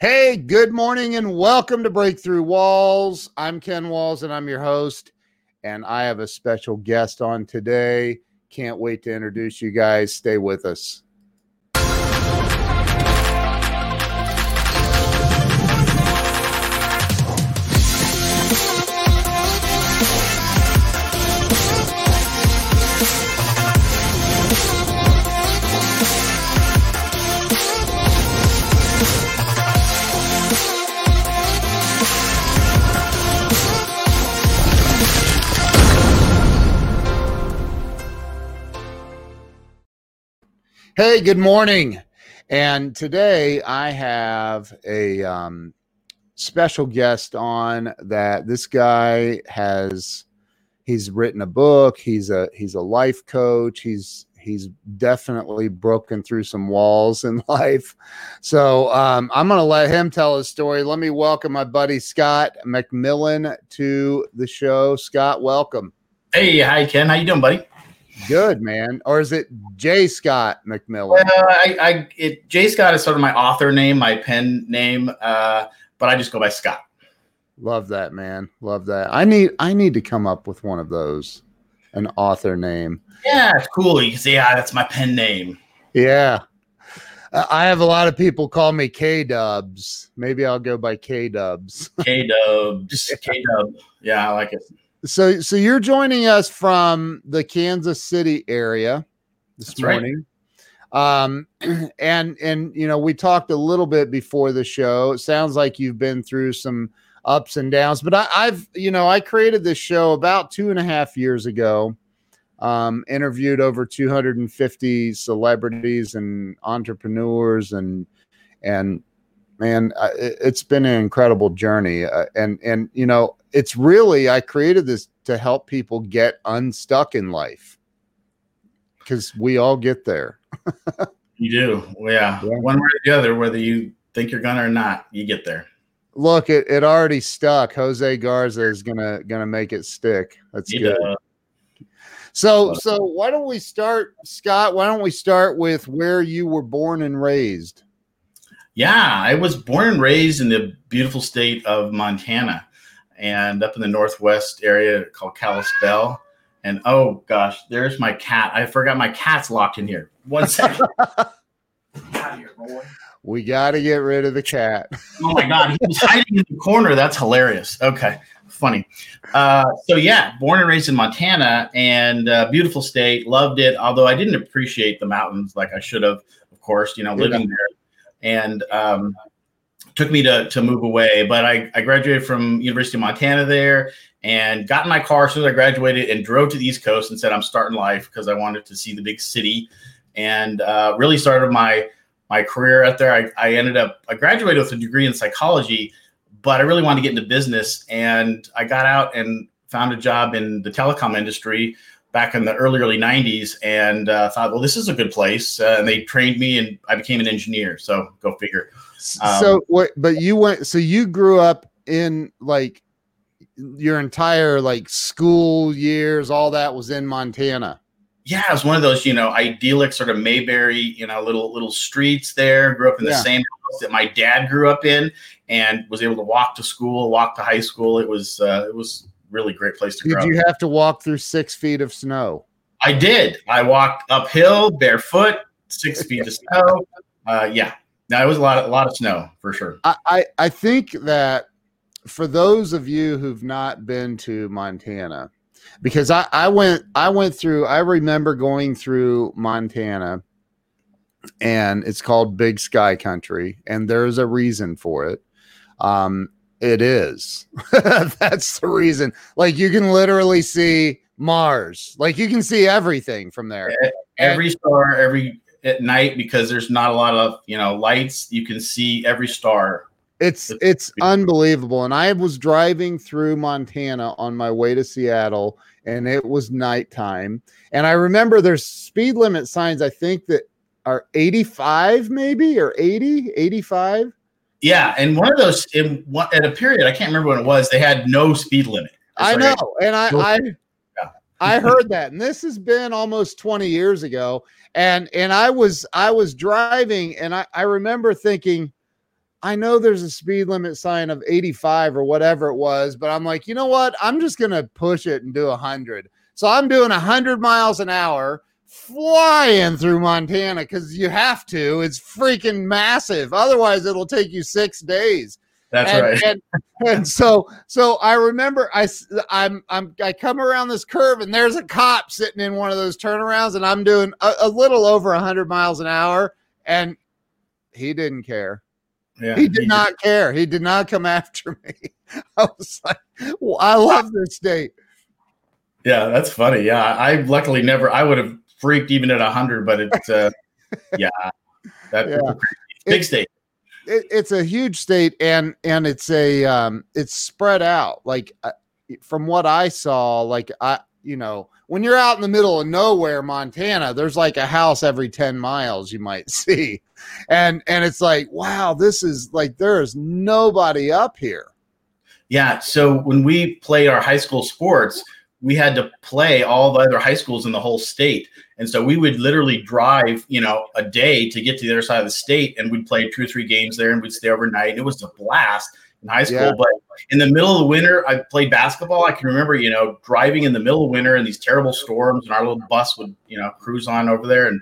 Hey, good morning and welcome to Breakthrough Walls. I'm Ken Walls and I'm your host. And I have a special guest on today. Can't wait to introduce you guys. Stay with us. Hey, good morning. And today I have a um, special guest on that this guy has he's written a book, he's a he's a life coach, he's he's definitely broken through some walls in life. So um, I'm going to let him tell his story. Let me welcome my buddy Scott McMillan to the show. Scott, welcome. Hey, hi Ken. How you doing, buddy? Good man, or is it J. Scott McMillan? Well, I, I it, J. Scott is sort of my author name, my pen name, uh, but I just go by Scott. Love that, man. Love that. I need I need to come up with one of those, an author name. Yeah, it's cool. You can say, yeah, that's my pen name. Yeah, I have a lot of people call me K Dubs. Maybe I'll go by K Dubs. K Dubs. K Dub. Yeah, I like it. So, so you're joining us from the Kansas City area this That's morning. Right. Um, and and you know, we talked a little bit before the show. It sounds like you've been through some ups and downs, but I, I've you know, I created this show about two and a half years ago. Um, interviewed over 250 celebrities and entrepreneurs and and man, it's been an incredible journey. Uh, and and you know, it's really I created this to help people get unstuck in life because we all get there. you do, yeah. yeah. One way or the other, whether you think you're gonna or not, you get there. Look, it, it already stuck. Jose Garza is gonna gonna make it stick. That's good. So so why don't we start, Scott? Why don't we start with where you were born and raised? Yeah, I was born and raised in the beautiful state of Montana and up in the northwest area called Kalispell. And oh gosh, there's my cat. I forgot my cat's locked in here. One second. here, we got to get rid of the cat. oh my god, he was hiding in the corner. That's hilarious. Okay, funny. Uh, so yeah, born and raised in Montana, and uh, beautiful state. Loved it. Although I didn't appreciate the mountains like I should have. Of course, you know, living yeah. there and um, took me to, to move away. But I, I graduated from University of Montana there and got in my car as soon as I graduated and drove to the East Coast and said I'm starting life because I wanted to see the big city and uh, really started my my career out there. I, I ended up I graduated with a degree in psychology, but I really wanted to get into business and I got out and found a job in the telecom industry back in the early early 90s and uh, thought well this is a good place. Uh, and they trained me and i became an engineer. So go figure. Um, so what but you went so you grew up in like your entire like school years all that was in montana? Yeah it was one of those you know idyllic sort of mayberry you know little little streets there. Grew up in the yeah. same house that my dad grew up in and was able to walk to school walk to high school. It was uh, it was really great place to go. did grow. you have to walk through six feet of snow i did i walked uphill barefoot six feet of snow uh, yeah Now it was a lot, a lot of snow for sure. I, I, I think that for those of you who've not been to Montana, because I, I went I went through I remember going through Montana and it's called Big Sky Country, and there's a reason for it. Um, it is. That's the reason. Like you can literally see Mars. Like you can see everything from there. Every star, every at night because there's not a lot of you know lights. You can see every star. It's it's unbelievable. And I was driving through Montana on my way to Seattle, and it was nighttime. And I remember there's speed limit signs. I think that are 85 maybe or 80 85 yeah and one of those in one, at a period i can't remember when it was they had no speed limit. I know and i i yeah. i heard that and this has been almost 20 years ago and and i was i was driving and i i remember thinking i know there's a speed limit sign of 85 or whatever it was but i'm like you know what? I'm just gonna push it and do 100 so i'm doing 100 miles an hour flying through Montana because you have to. It's freaking massive. Otherwise, it'll take you six days. That's and, right. and, and so, so I remember I, I'm, I'm, I come around this curve and there's a cop sitting in one of those turnarounds, and I'm doing a, a little over hundred miles an hour, and he didn't care. Yeah, he did he not did. care. He did not come after me. I was like, well, I love this state. Yeah, that's funny. Yeah, I luckily never. I would have freaked even at 100, but it's, uh, yeah, that, yeah. big state. It, it's a huge state and and it's a um it's spread out like uh, from what i saw like i you know when you're out in the middle of nowhere montana there's like a house every 10 miles you might see and and it's like wow this is like there is nobody up here yeah so when we played our high school sports we had to play all the other high schools in the whole state. And so we would literally drive, you know, a day to get to the other side of the state and we'd play two or three games there and we'd stay overnight. And it was a blast in high school. Yeah. But in the middle of the winter, I played basketball. I can remember, you know, driving in the middle of winter in these terrible storms and our little bus would, you know, cruise on over there. And,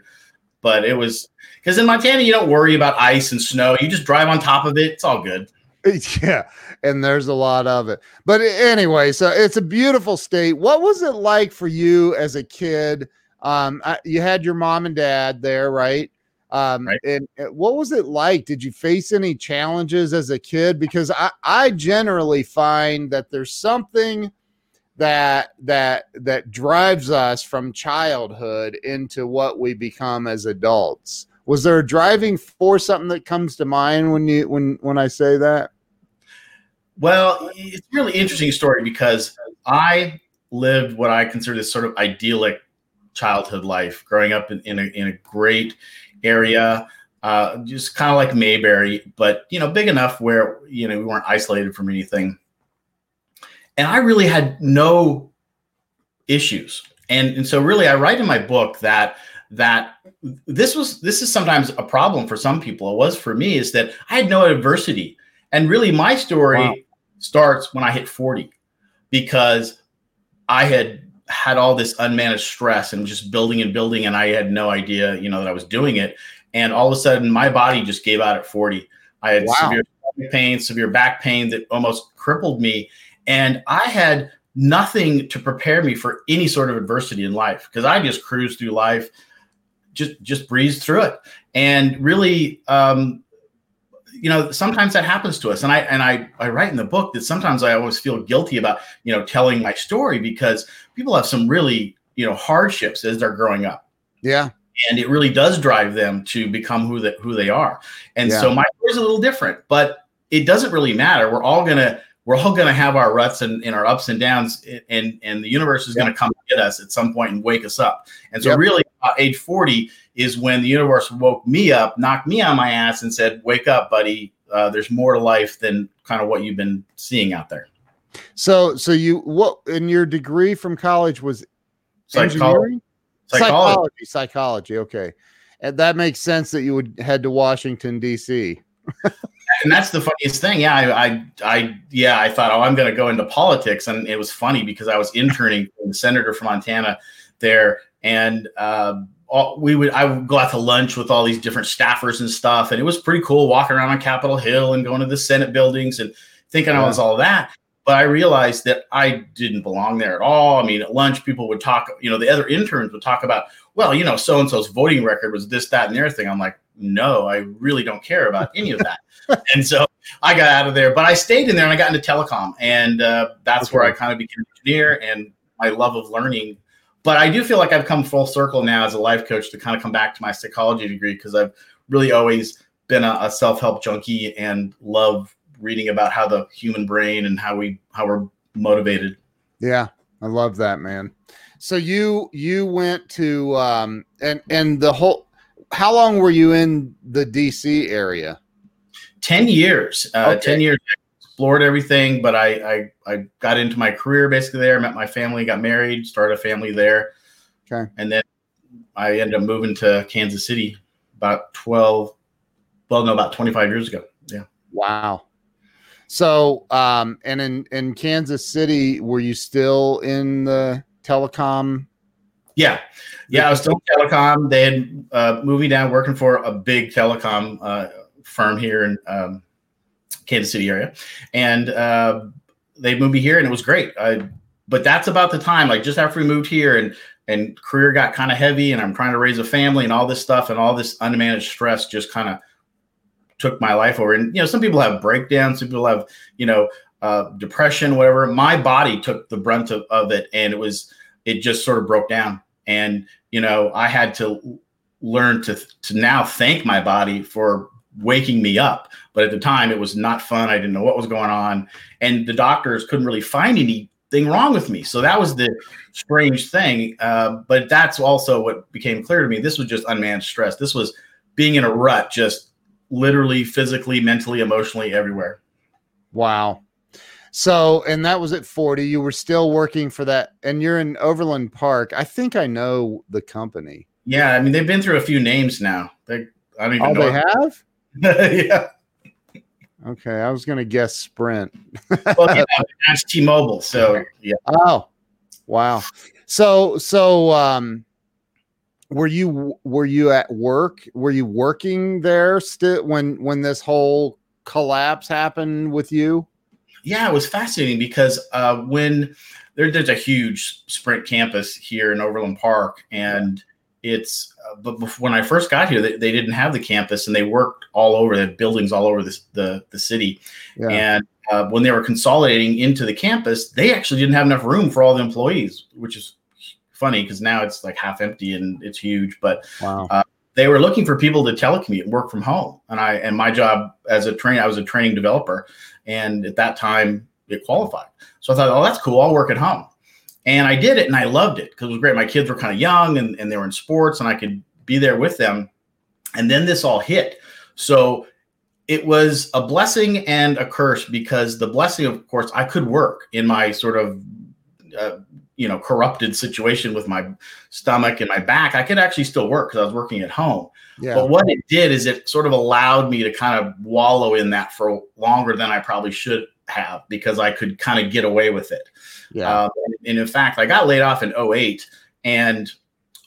but it was because in Montana, you don't worry about ice and snow. You just drive on top of it. It's all good. Yeah, and there's a lot of it. But anyway, so it's a beautiful state. What was it like for you as a kid? Um, you had your mom and dad there, right? Um, right. and what was it like? Did you face any challenges as a kid? Because I, I generally find that there's something that that that drives us from childhood into what we become as adults. Was there a driving force, something that comes to mind when you when when I say that? Well, it's a really interesting story because I lived what I consider this sort of idyllic childhood life, growing up in, in, a, in a great area, uh, just kind of like Mayberry, but you know, big enough where you know we weren't isolated from anything. And I really had no issues, and and so really, I write in my book that that this was this is sometimes a problem for some people. It was for me is that I had no adversity, and really, my story. Wow starts when I hit 40 because I had had all this unmanaged stress and just building and building and I had no idea, you know, that I was doing it. And all of a sudden my body just gave out at 40. I had wow. severe pain, severe back pain that almost crippled me. And I had nothing to prepare me for any sort of adversity in life because I just cruised through life, just just breezed through it. And really um, you know sometimes that happens to us. And i and i i write in the book that sometimes i always feel guilty about you know telling my story because people have some really you know hardships as they're growing up. Yeah. And it really does drive them to become who that who they are. And yeah. so my story is a little different but it doesn't really matter. We're all gonna we're all going to have our ruts and, and, our ups and downs and and the universe is going to come get us at some point and wake us up. And so really age 40 is when the universe woke me up knocked me on my ass and said wake up buddy. Uh, there's more to life than kind of what you've been seeing out there. So so you what in your degree from college was psychology engineering? psychology. Psychology, psychology okay. And that makes sense that you would head to washington dc and that's the funniest thing. Yeah, I, I, I, yeah, I thought, oh, I'm going to go into politics, and it was funny because I was interning the senator from Montana there, and uh, all, we would I would go out to lunch with all these different staffers and stuff, and it was pretty cool walking around on Capitol Hill and going to the Senate buildings and thinking yeah. I was all that. But I realized that I didn't belong there at all. I mean, at lunch, people would talk, you know, the other interns would talk about, well, you know, so and so's voting record was this, that, and the other thing. I'm like, no, I really don't care about any of that. and so I got out of there, but I stayed in there and I got into telecom, and uh, that's okay. where I kind of became an engineer and my love of learning. But I do feel like I've come full circle now as a life coach to kind of come back to my psychology degree because I've really always been a, a self help junkie and love reading about how the human brain and how we how we're motivated. Yeah, I love that, man. So you you went to um and and the whole how long were you in the DC area? 10 years. Uh okay. 10 years explored everything, but I, I I got into my career basically there, met my family, got married, started a family there. Okay. And then I ended up moving to Kansas City about 12 well no about 25 years ago. Yeah. Wow. So, um, and in in Kansas City, were you still in the telecom? Yeah, yeah, I was still telecom. They had uh, moved me down working for a big telecom uh, firm here in um, Kansas City area, and uh, they moved me here, and it was great. I, but that's about the time, like just after we moved here, and and career got kind of heavy, and I'm trying to raise a family, and all this stuff, and all this unmanaged stress just kind of took my life over. And you know, some people have breakdowns, some people have you know uh, depression, whatever. My body took the brunt of, of it, and it was it just sort of broke down. And you know, I had to learn to to now thank my body for waking me up. But at the time, it was not fun. I didn't know what was going on, and the doctors couldn't really find anything wrong with me. So that was the strange thing. Uh, but that's also what became clear to me. This was just unmanaged stress. This was being in a rut, just literally, physically, mentally, emotionally, everywhere. Wow. So, and that was at 40. You were still working for that, and you're in Overland Park. I think I know the company. Yeah, I mean they've been through a few names now. They, I don't even oh, know. they have. yeah. Okay, I was gonna guess Sprint. well, yeah, that's T-Mobile. So yeah. Oh, wow. So so um, were you were you at work? Were you working there still when when this whole collapse happened with you? Yeah, it was fascinating because uh, when there, there's a huge Sprint campus here in Overland Park, and it's uh, but before, when I first got here, they, they, didn't have the campus, and they worked all over. the buildings all over this, the the city, yeah. and uh, when they were consolidating into the campus, they actually didn't have enough room for all the employees, which is funny because now it's like half empty and it's huge. But wow. uh, they were looking for people to telecommute and work from home, and I and my job as a train, I was a training developer, and at that time it qualified. So I thought, oh, that's cool. I'll work at home. And I did it and I loved it because it was great. My kids were kind of young and, and they were in sports and I could be there with them. And then this all hit. So it was a blessing and a curse because the blessing, of course, I could work in my sort of, uh, you know, corrupted situation with my stomach and my back. I could actually still work because I was working at home. Yeah. But what it did is it sort of allowed me to kind of wallow in that for longer than I probably should have because I could kind of get away with it. Yeah. Um, and in fact, I got laid off in 08 and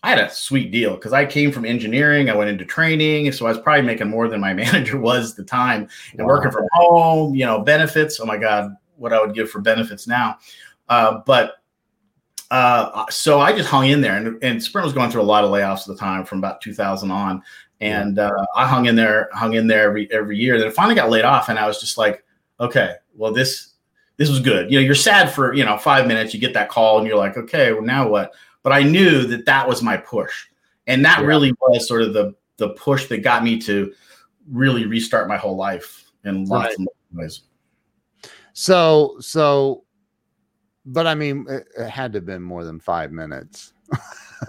I had a sweet deal because I came from engineering. I went into training. So I was probably making more than my manager was at the time and wow. working from home, you know, benefits. Oh my God, what I would give for benefits now. Uh, but uh, so I just hung in there and, and Sprint was going through a lot of layoffs at the time from about 2000 on. And uh, I hung in there, hung in there every, every year. Then it finally got laid off. And I was just like, okay, well, this, this was good. You know, you're sad for, you know, five minutes, you get that call and you're like, okay, well, now what? But I knew that that was my push. And that yeah. really was sort of the, the push that got me to really restart my whole life in lots right. of ways. So, so, but I mean, it, it had to have been more than five minutes.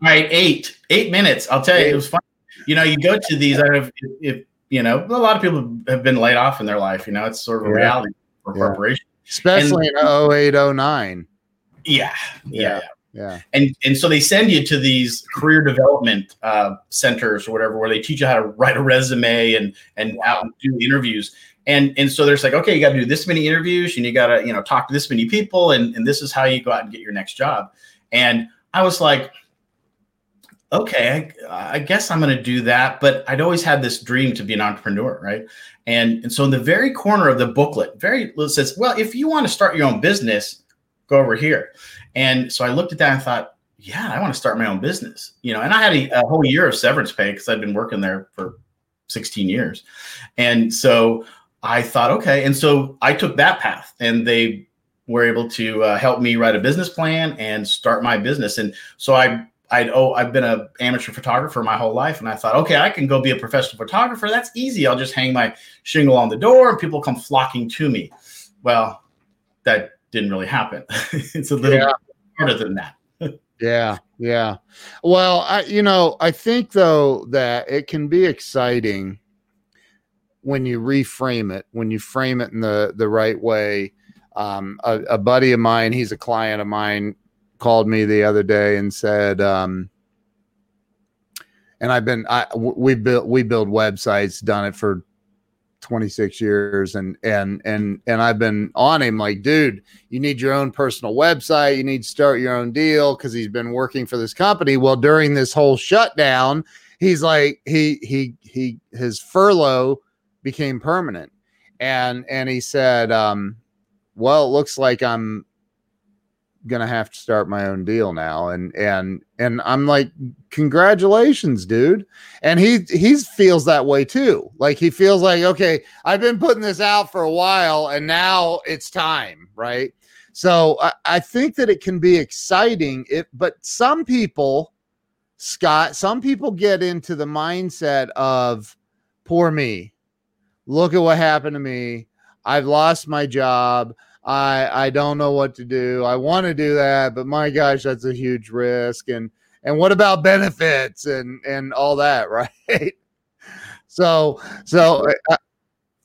right. Eight, eight minutes. I'll tell you, it was fun. You know, you go to these, I if, if, you know, a lot of people have been laid off in their life, you know, it's sort of a yeah. reality for yeah. corporation. Especially and, in 08, 09. Yeah, yeah, yeah. Yeah. And and so they send you to these career development uh, centers or whatever, where they teach you how to write a resume and and wow. out and do interviews. And and so there's like, okay, you got to do this many interviews, and you got to you know talk to this many people, and and this is how you go out and get your next job. And I was like, okay, I, I guess I'm going to do that. But I'd always had this dream to be an entrepreneur, right? And, and so in the very corner of the booklet, very it says, well, if you want to start your own business, go over here. And so I looked at that and thought, yeah, I want to start my own business, you know. And I had a, a whole year of severance pay because I'd been working there for 16 years, and so I thought, okay. And so I took that path, and they were able to uh, help me write a business plan and start my business. And so I I'd oh I've been an amateur photographer my whole life, and I thought, okay, I can go be a professional photographer. That's easy. I'll just hang my shingle on the door, and people come flocking to me. Well, that didn't really happen. it's a little yeah. harder than that. yeah, yeah. Well, I you know I think though that it can be exciting when you reframe it, when you frame it in the the right way. Um, a, a buddy of mine, he's a client of mine called me the other day and said, um, and I've been, I, we built, we build websites, done it for 26 years and, and, and, and I've been on him like, dude, you need your own personal website. You need to start your own deal. Cause he's been working for this company. Well, during this whole shutdown, he's like, he, he, he, his furlough became permanent. And, and he said, um, well, it looks like I'm gonna have to start my own deal now and and and i'm like congratulations dude. And he he feels that way too. Like he feels like okay i've been putting this out for a while and now it's time right? So i, I think that it can be exciting it but some people scott some people get into the mindset of poor me. Look at what happened to me. I've lost my job I I don't know what to do. I want to do that, but my gosh, that's a huge risk. And and what about benefits and and all that, right? so so I,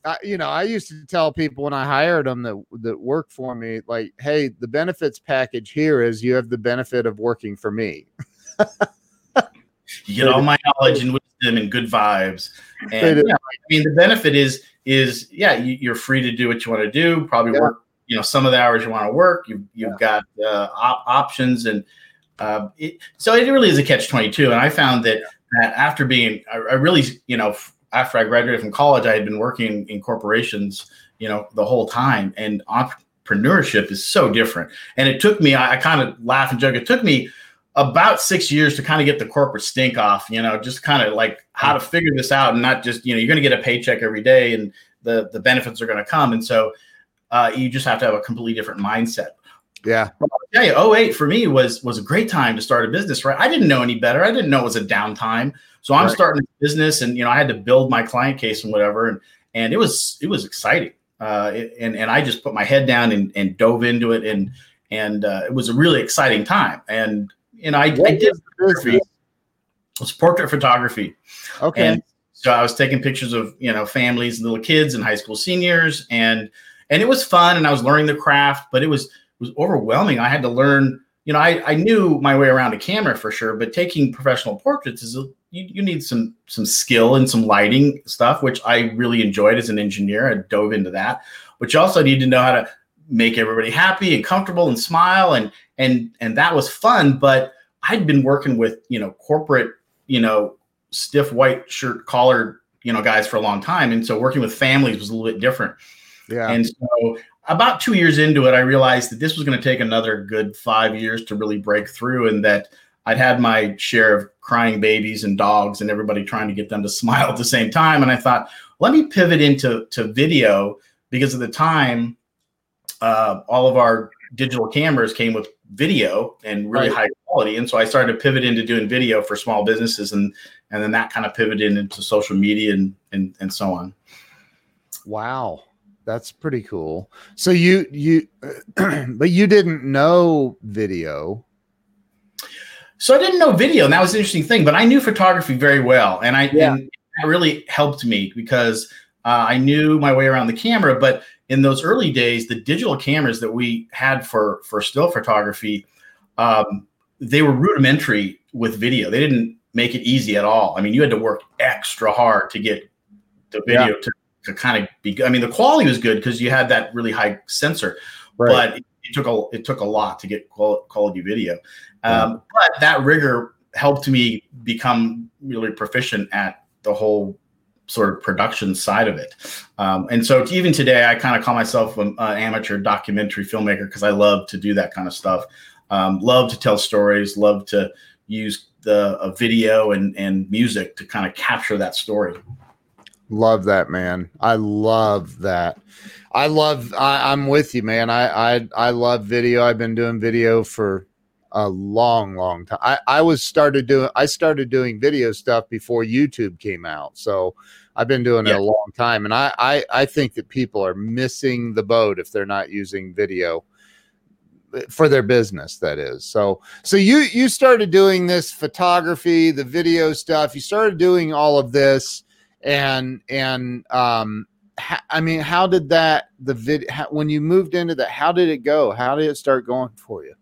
I, you know, I used to tell people when I hired them that that work for me, like, hey, the benefits package here is you have the benefit of working for me. you get all my knowledge and wisdom and good vibes. And yeah, I mean, the benefit is is yeah, you, are free to do what you want to do. Probably yeah. work you know some of the hours you want to work. You you've yeah. got uh, op- options, and uh, it, so it really is a catch twenty two. And I found that that after being, I, I, really you know after I graduated from college, I had been working in corporations, you know, the whole time, and entrepreneurship is so different. And it took me, I, I kind of laugh and joke. It took me about six years to kind of get the corporate stink off, you know, just kind of like how to figure this out and not just, you know, you're going to get a paycheck every day and the, the benefits are going to come. And so uh, you just have to have a completely different mindset. Yeah. Yeah. Oh, 08 for me was was a great time to start a business, right? I didn't know any better. I didn't know it was a downtime. So I'm right. starting a business and you know, I had to build my client case and whatever. And and it was it was exciting. Uh, it, and and I just put my head down and, and dove into it and and uh, it was a really exciting time. And and know, I, I did photography. It was portrait photography. Okay. And so I was taking pictures of you know families, little kids, and high school seniors, and and it was fun and I was learning the craft, but it was it was overwhelming. I had to learn, you know, I, I knew my way around a camera for sure, but taking professional portraits is a, you, you need some some skill and some lighting stuff, which I really enjoyed as an engineer. I dove into that, but you also need to know how to make everybody happy and comfortable and smile and and and that was fun. But I'd been working with you know corporate, you know, stiff white shirt collar, you know, guys for a long time, and so working with families was a little bit different. Yeah. And so about two years into it, I realized that this was going to take another good five years to really break through, and that I'd had my share of crying babies and dogs and everybody trying to get them to smile at the same time. And I thought, let me pivot into to video because at the time, uh, all of our digital cameras came with video and really right. high quality. And so I started to pivot into doing video for small businesses, and and then that kind of pivoted into social media and and and so on. Wow that's pretty cool. So you you but you didn't know video. So I didn't know video, and that was an interesting thing. But I knew photography very well, and I yeah. and it really helped me because uh, I knew my way around the camera. But in those early days, the digital cameras that we had for for still photography, um, they were rudimentary with video. They didn't make it easy at all. I mean, you had to work extra hard to get the video yeah. to to kind of be good. I mean, the quality was good because you had that really high sensor, right. but it, it, took a it took a lot to get quality video. Um, But that rigor helped me become really proficient at the whole sort of production side of it. Um, and so even today, I kind of call myself an amateur documentary filmmaker because I love to do that kind of stuff. Um, love to tell stories, love to use the video and, and music to kind of capture that story. Love that, man. I love that. I love. I, am with you, man. I, I I love video. I've been doing video for a long, long time. I, I was started doing. I started doing video stuff before YouTube came out. So I've been doing yeah. it a long time, and I, I I think that people are missing the boat if they're not using video eh, for their business that is so so you you started doing this photography the video stuff you started doing all of this and and um I mean, how did that the video when you moved into that? How did it go? How did it start going for you?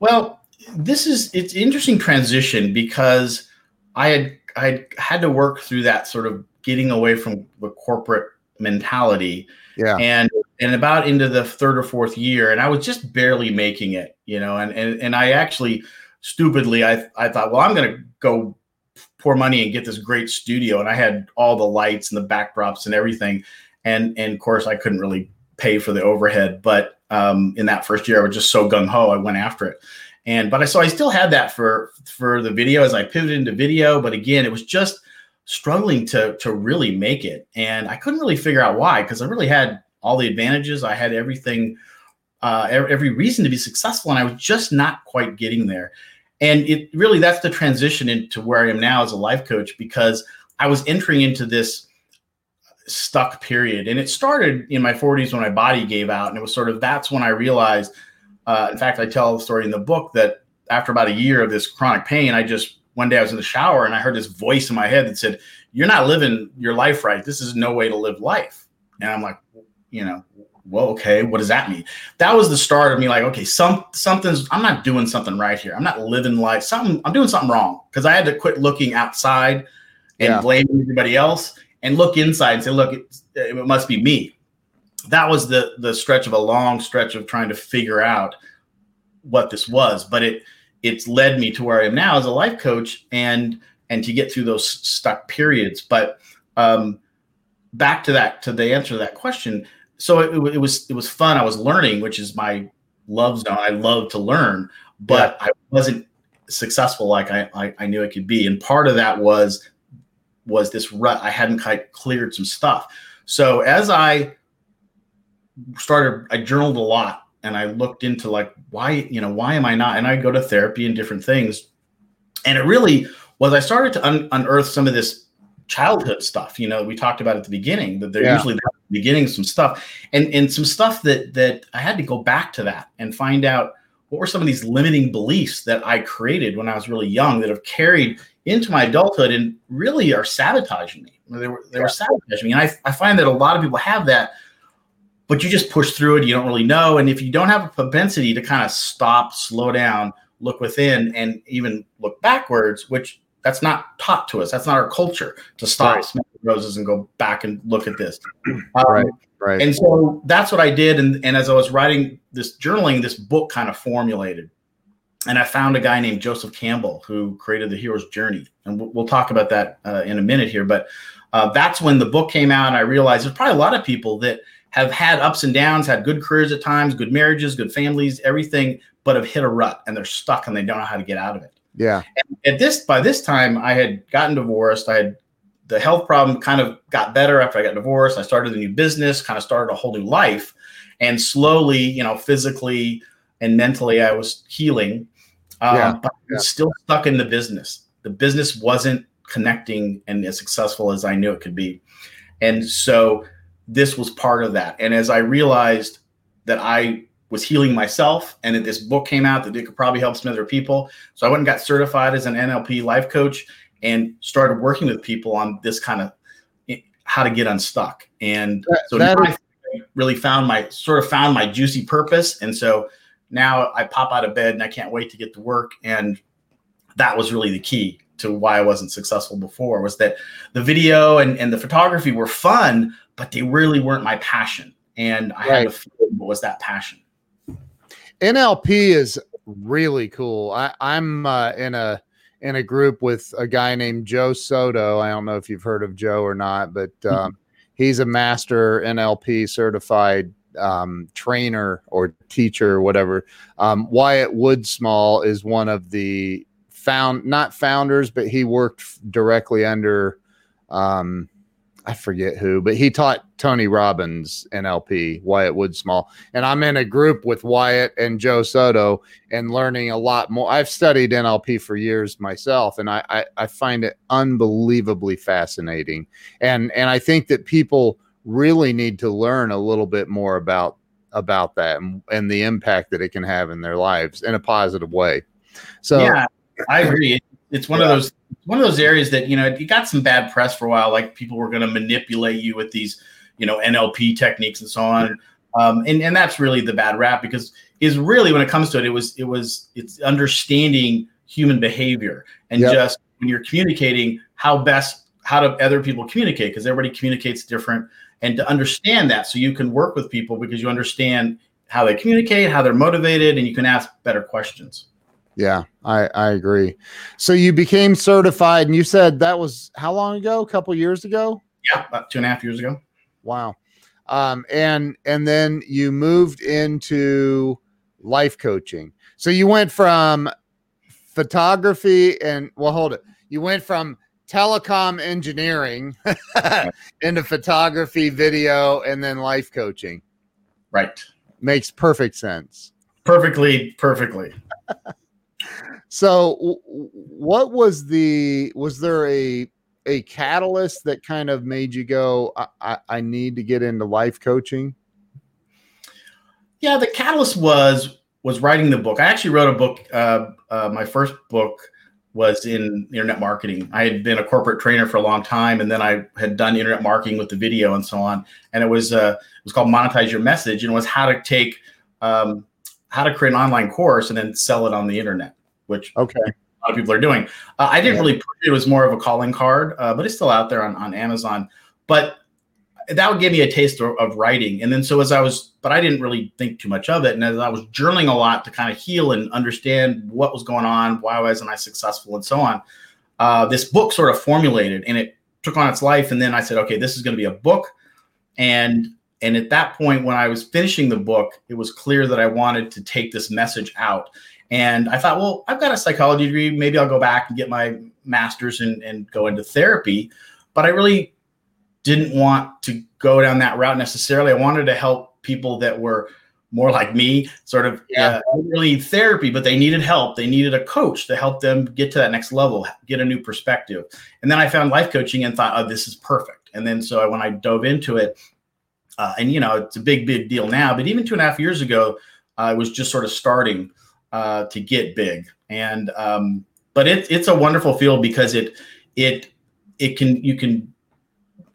Well, this is it's interesting transition because I had I had to work through that sort of getting away from the corporate mentality. Yeah. And and about into the third or fourth year, and I was just barely making it, you know, and and and I actually stupidly I I thought, well, I'm gonna go pour money and get this great studio. And I had all the lights and the backdrops and everything. And and of course I couldn't really pay for the overhead. But um, in that first year, I was just so gung ho, I went after it. And but I so I still had that for for the video as I pivoted into video. But again, it was just struggling to to really make it. And I couldn't really figure out why, because I really had all the advantages. I had everything, uh, every reason to be successful, and I was just not quite getting there and it really that's the transition into where i am now as a life coach because i was entering into this stuck period. And it started in my 40s when my body gave out and it was sort of that's when i realized uh, in fact i tell the story in the book that after about a year of this chronic pain i just one day i was in the shower and i heard this voice in my head that said you're not living your life right. This is no way to live life. And i'm like you know well, okay, what does that mean? That was the start of me like, okay, some something's I'm not doing something right here. I'm not living life. Something I'm doing something wrong because I had to quit looking outside and yeah. blaming everybody else and look inside and say, look, it, it must be me. That was the the stretch of a long stretch of trying to figure out what this was, but it it's led me to where I am now as a life coach and and to get through those stuck periods. But um, back to that to the answer to that question so it, it, was it was fun. I was learning, which is my love zone. I love to learn, but yeah. I wasn't successful like I, I, I knew I could be. And part of that was was this rut. I hadn't quite cleared some stuff. So as I started, I journaled a lot and I looked into like why you know why am I not? And I go to therapy and different things, and it really was I started to un- unearth some of this childhood stuff. You know, we talked about at the beginning that they're yeah. usually beginning some stuff and and some stuff that that I had to go back to that and find out what were some of these limiting beliefs that I created when I was really young that have carried into my adulthood and really are sabotaging me. They were they were sabotaging me. And I, I find that a lot of people have that, but you just push through it. You don't really know. And if you don't have a propensity to kind of stop, slow down, look within, and even look backwards, which that's not taught to us. That's not our culture to stop right. smelling roses and go back and look at this. Um, right. Right. And so that's what I did. And, and as I was writing this journaling, this book kind of formulated. And I found a guy named Joseph Campbell who created the hero's journey. And we'll, we'll talk about that uh, in a minute here. But uh, that's when the book came out. And I realized there's probably a lot of people that have had ups and downs, had good careers at times, good marriages, good families, everything, but have hit a rut and they're stuck and they don't know how to get out of it. Yeah. And at this by this time, I had gotten divorced. I had the health problem kind of got better after I got divorced. I started a new business, kind of started a whole new life, and slowly, you know, physically and mentally, I was healing. Um, yeah. But I was still stuck in the business. The business wasn't connecting and as successful as I knew it could be, and so this was part of that. And as I realized that I was healing myself and this book came out that it could probably help some other people. So I went and got certified as an NLP life coach and started working with people on this kind of eh, how to get unstuck. And that, so that is- I really found my sort of found my juicy purpose. And so now I pop out of bed and I can't wait to get to work. And that was really the key to why I wasn't successful before was that the video and, and the photography were fun, but they really weren't my passion. And I right. had to feel what was that passion. NLP is really cool. I, I'm uh, in a in a group with a guy named Joe Soto. I don't know if you've heard of Joe or not, but mm-hmm. um, he's a master NLP certified um, trainer or teacher, or whatever. Um, Wyatt Woodsmall is one of the found not founders, but he worked directly under um, I forget who, but he taught Tony Robbins NLP, Wyatt Woodsmall. And I'm in a group with Wyatt and Joe Soto and learning a lot more. I've studied NLP for years myself, and I, I, I find it unbelievably fascinating. And and I think that people really need to learn a little bit more about about that and, and the impact that it can have in their lives in a positive way. So yeah, I agree. It's one yeah. of those one of those areas that you know you got some bad press for a while, like people were going to manipulate you with these you know NLP techniques and so on. Um, and and that's really the bad rap because is really when it comes to it, it was it was it's understanding human behavior and yep. just when you're communicating how best how do other people communicate because everybody communicates different and to understand that so you can work with people because you understand how they communicate how they're motivated and you can ask better questions yeah, I, I agree. So you became certified, and you said that was how long ago? A couple years ago? Yeah, about two and a half years ago. Wow. Um, and and then you moved into life coaching. So you went from photography and well, hold it. You went from telecom engineering into photography, video, and then life coaching. Right. Makes perfect sense. Perfectly, perfectly. So, what was the was there a a catalyst that kind of made you go, I, I, need to get into life coaching? Yeah, the catalyst was was writing the book. I actually wrote a book. Uh, uh, my first book was in internet marketing. I had been a corporate trainer for a long time, and then I had done internet marketing with the video and so on. And it was uh, it was called Monetize Your Message, and was how to take um, how to create an online course and then sell it on the internet which okay. a lot of people are doing. Uh, I didn't yeah. really put it, it was more of a calling card, uh, but it's still out there on, on Amazon. But that would give me a taste of, of, writing. And then so as I was, but I didn't really think too much of it. And as I was journaling a lot to kind of heal and understand what was going on, why wasn't I successful, and so on, uh, this book sort of formulated and it took on its life. And then I said, okay, this is going to be a book. And and at that point, when I was finishing the book, it was clear that I wanted to take this message out. And I thought, well, I've got a psychology degree. Maybe I'll go back and get my master's and, and go into therapy. But I really didn't want to go down that route necessarily. I wanted to help people that were more like me, sort of yeah. uh, really therapy, but they needed help. They needed a coach to help them get to that next level, get a new perspective. And then I found life coaching and thought, oh, this is perfect. And then so when I dove into it, uh, and you know, it's a big, big deal now, but even two and a half years ago, I was just sort of starting uh, to get big. And um, but it, it's a wonderful field because it it it can you can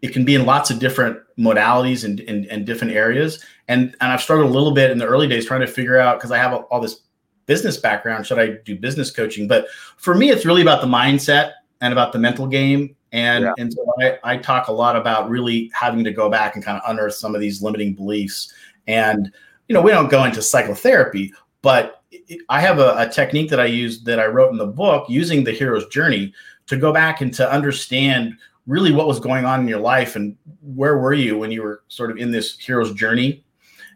it can be in lots of different modalities and, and, and different areas. And and I've struggled a little bit in the early days trying to figure out because I have all this business background. Should I do business coaching? But for me, it's really about the mindset and about the mental game. And, yeah. and so I, I talk a lot about really having to go back and kind of unearth some of these limiting beliefs. And, you know, we don't go into psychotherapy, but I have a, a, technique that I use that I wrote in the book using the hero's journey to go back and to understand really what was going on in your life and where were you when you were sort of in this hero's journey.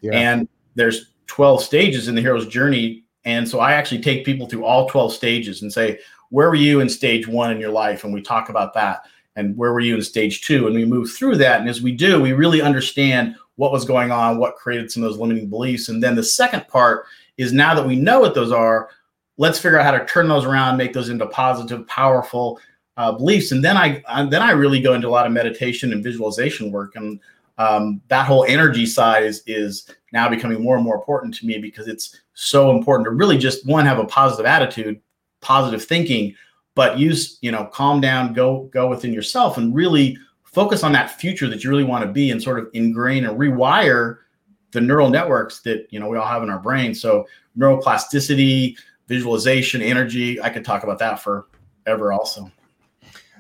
Yeah. And there's 12 stages in the hero's journey. And so I actually take people through all 12 stages and say, where were you in stage one in your life? And we talk about that. And where were you in stage two? And we move through that. And as we do, we really understand what was going on, what created some of those limiting beliefs. And then the second part is now that we know what those are, let's figure out how to turn those around, make those into positive, powerful uh, beliefs. And then I, I, then I really go into a lot of meditation and visualization work, and um, that whole energy side is is now becoming more and more important to me because it's so important to really just one have a positive attitude, positive thinking, but use you know calm down, go go within yourself, and really focus on that future that you really want to be, and sort of ingrain and rewire the neural networks that you know we all have in our brain. So neuroplasticity, visualization, energy. I could talk about that forever also.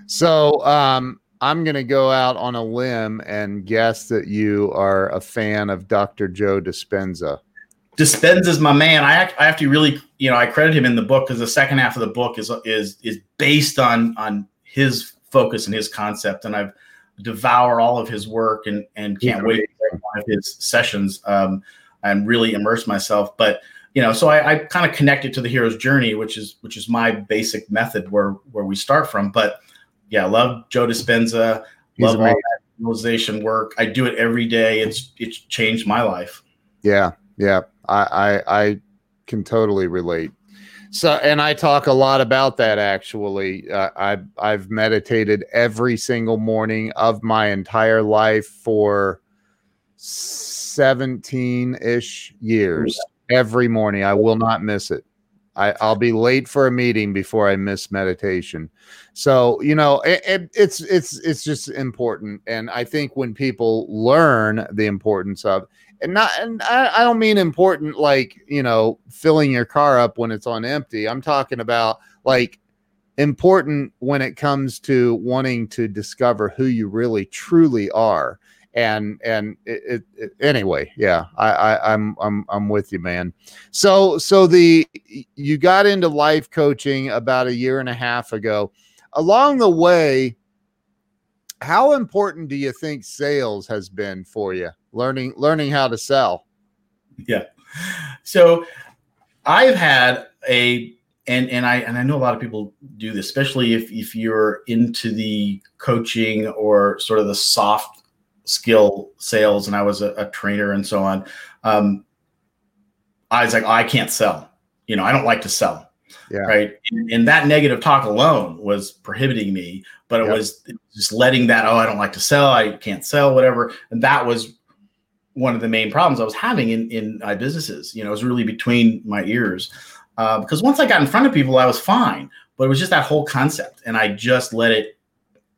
So um, I'm going to go out on a limb and guess that you are a fan of Dr. Joe Dispenza. Dispenza is my man. I I have to really, you know, I credit him in the book because the second half of the book is is is based on on his focus and his concept, and I've devour all of his work and and can't wait for one of his sessions um, and really immerse myself. But you know, so I, I kind of connect it to the hero's journey, which is which is my basic method where where we start from. But yeah, love Joe Dispenza, He's love amazing. all that visualization work. I do it every day. It's it's changed my life. Yeah, yeah, I I, I can totally relate. So, and I talk a lot about that actually. Uh, I've I've meditated every single morning of my entire life for seventeen ish years. Every morning, I will not miss it. I, I'll be late for a meeting before I miss meditation. So you know, it, it, it's it's it's just important, and I think when people learn the importance of, and not, and I, I don't mean important like you know filling your car up when it's on empty. I'm talking about like important when it comes to wanting to discover who you really truly are. And and it, it, it, anyway yeah I, I i'm i'm i'm with you man. So so the you got into life coaching about a year and a half ago. Along the way how important do you think sales has been for you learning learning how to sell yeah so i've had a and and I and I know a lot of people do this, especially if if you're into the coaching or sort of the soft skill sales and I was a, a trainer and so on. Um, I was like, oh, I can't sell. You know, I don't like to sell. Yeah. Right. And, and that negative talk alone was prohibiting me, but it yep. was just letting that, oh, I don't like to sell. I can't sell, whatever. And that was one of the main problems I was having in, in my businesses. You know, it was really between my ears. Uh, because once I got in front of people, I was fine. But it was just that whole concept. And I just let it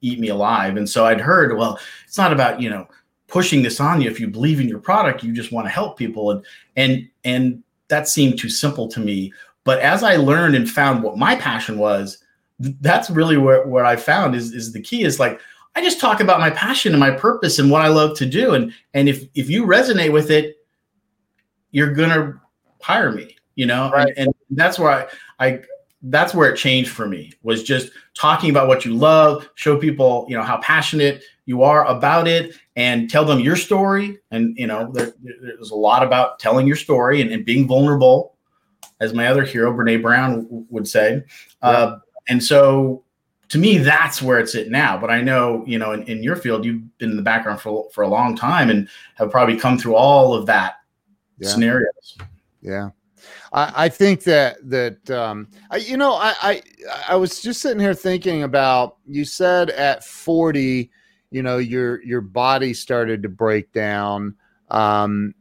eat me alive. And so I'd heard, well, it's not about, you know, pushing this on you. If you believe in your product, you just want to help people. And and and that seemed too simple to me. But as I learned and found what my passion was, that's really where, where I found is, is the key is like I just talk about my passion and my purpose and what I love to do. And and if if you resonate with it, you're gonna hire me, you know, right. and, and that's where I I that's where it changed for me was just talking about what you love show people you know how passionate you are about it and tell them your story and you know there, there's a lot about telling your story and, and, being vulnerable as my other hero brene brown w- would say uh, and so to me that's where it's at now. But i know you know in, in your field you've been in the background for, for a long time and have probably come through all of that yeah. scenarios. Yeah. I, I think that that um, I, you know I, I I was just sitting here thinking about you said at 40 you know your your body started to break down. Um,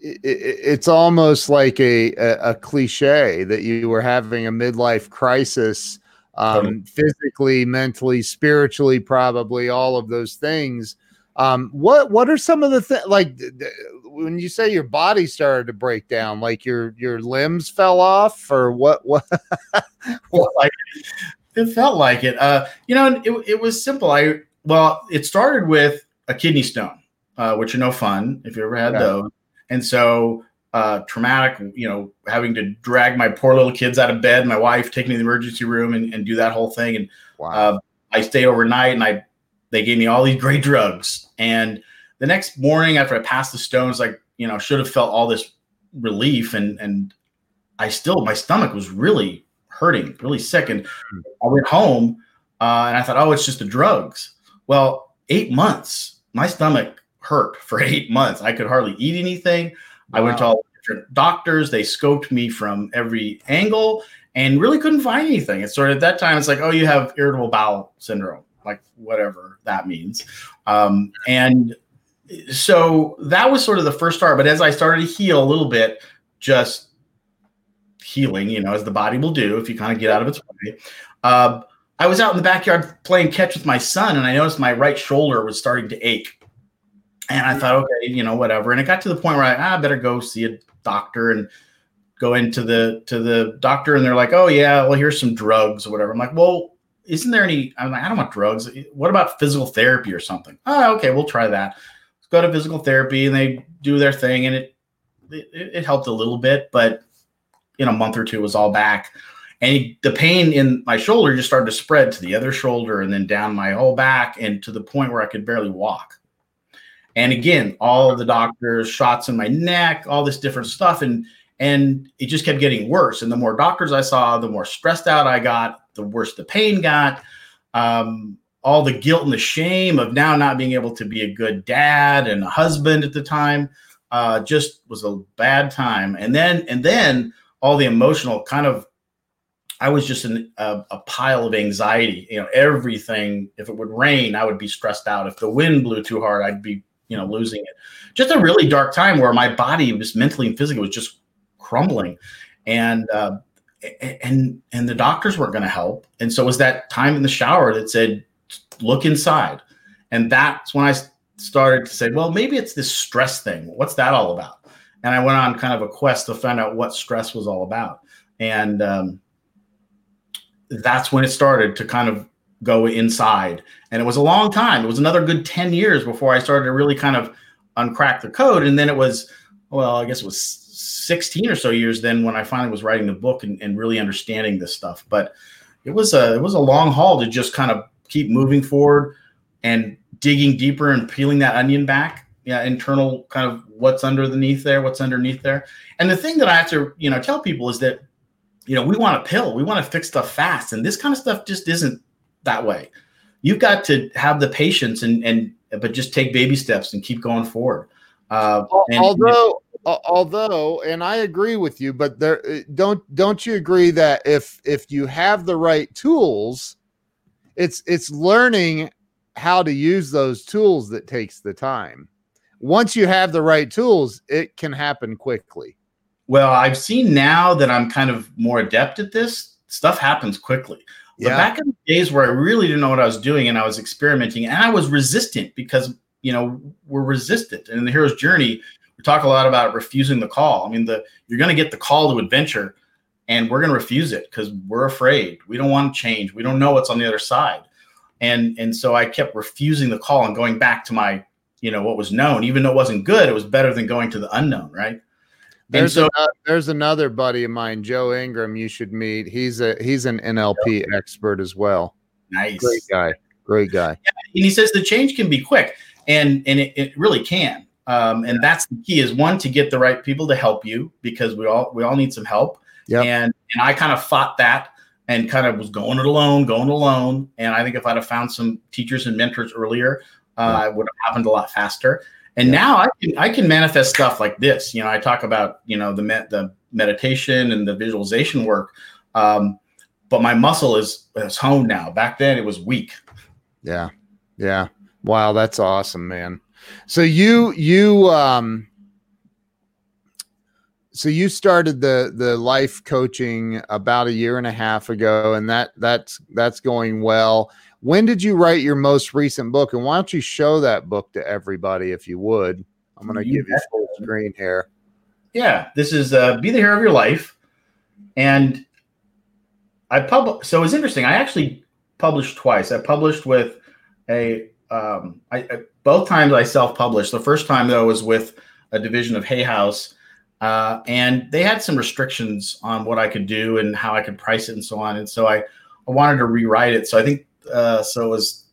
it, it, it's almost like a, a, a cliche that you were having a midlife crisis um, physically mentally spiritually probably all of those things um, what what are some of the things like when you say your body started to break down, like your your limbs fell off, or what? What? what? Like, it felt like it. Uh, you know, it, it was simple. I well, it started with a kidney stone, uh, which are no fun if you ever had those, and so uh, traumatic. You know, having to drag my poor little kids out of bed, my wife taking me to the emergency room and, and do that whole thing, and wow. uh, I stayed overnight, and I they gave me all these great drugs, and the next morning after I passed the stones, like, you know, should have felt all this relief and and I still my stomach was really hurting, really sick. And I went home uh, and I thought, oh, it's just the drugs. Well, eight months, my stomach hurt for eight months. I could hardly eat anything. Wow. I went to all different doctors. They scoped me from every angle and really couldn't find anything. It's sort of at that time, it's like, oh, you have irritable bowel syndrome, like whatever that means. Um, and so that was sort of the first start. But as I started to heal a little bit, just healing, you know, as the body will do if you kind of get out of its way. Uh, I was out in the backyard playing catch with my son, and I noticed my right shoulder was starting to ache. And I thought, okay, you know, whatever. And it got to the point where I, ah, better go see a doctor and go into the to the doctor, and they're like, oh yeah, well here's some drugs or whatever. I'm like, well, isn't there any? I'm like, I don't want drugs. What about physical therapy or something? Oh, okay, we'll try that go to physical therapy and they do their thing and it it, it helped a little bit, but in a month or two, it was all back. And the pain in my shoulder just started to spread to the other shoulder and then down my whole back and to the point where I could barely walk. And again, all the doctors, shots in my neck, all this different stuff. And and it just kept getting worse. And the more doctors I saw, the more stressed out I got, the worse the pain got. Um, all the guilt and the shame of now not being able to be a good dad and a husband at the time uh, just was a bad time. And then and then all the emotional kind of I was just in a, a, pile of anxiety. You know, everything. If it would rain, I would be stressed out. If the wind blew too hard, I'd be, you know, losing it. Just a really dark time where my body was mentally and physically was just crumbling, and uh, and and the doctors weren't going to help. And so it was that time in the shower that said, "Look inside," and that's when I started to say, "Well, maybe it's this stress thing. What's that all about?" And I went on kind of a quest to find out what stress was all about, and um, that's when it started to kind of go inside. And it was a long time. It was another good 10 years before I started to really kind of uncrack the code. And then it was, well, I guess it was 16 or so years then when I finally was writing the book and, and really understanding this stuff. But it was a it was a long haul to just kind of keep moving forward and digging deeper and peeling that onion back. Yeah, internal kind of what's underneath there, what's underneath there. And the thing that I have to, you know, tell people is that you know, we want a pill, we want to fix stuff fast, and this kind of stuff just isn't that way. You've got to have the patience and and but just take baby steps and keep going forward. Uh, and, although although and i agree with you but there uh, don't don't you agree that if if you have the right tools it's it's learning how to use those tools that takes the time once you have the right tools it can happen quickly well, I've seen now that I'm kind of more adept at this, stuff happens quickly. But yeah. back in the days where I really didn't know what I was doing and I was experimenting and I was resistant because, you know, we're resistant. And in the hero's journey, we talk a lot about refusing the call. I mean, the you're going to get the call to adventure and we're going to refuse it because we're afraid. We don't want to change. We don't know what's on the other side. And and so I kept refusing the call and going back to my, you know, what was known, even though it wasn't good, it was better than going to the unknown, right? There's so, another, there's another buddy of mine, Joe Ingram. You should meet. He's a he's an NLP expert as well. Nice, great guy, great guy. Yeah, and he says the change can be quick, and and it, it really can. Um, and that's the key is one to get the right people to help you because we all we all need some help. Yeah. And and I kind of fought that and kind of was going it alone, going alone. And I think if I'd have found some teachers and mentors earlier, uh, yeah. it would have happened a lot faster. And yeah. now I can I can manifest stuff like this. You know, I talk about you know the met, the meditation and the visualization work, um, but my muscle is is honed now. Back then it was weak. Yeah, yeah. Wow, that's awesome, man. So you you um so you started the the life coaching about a year and a half ago and that that's that's going well when did you write your most recent book? And why don't you show that book to everybody if you would? I'm going to give you full screen here. Yeah, this is uh, Be the Hero of Your Life. And I published, so it's interesting. I actually published twice. I published with a, um, I, I both times I self published. The first time, though, was with a division of Hay House. Uh, and they had some restrictions on what I could do and how I could price it and so on. And so I, I wanted to rewrite it. So I think uh, so it was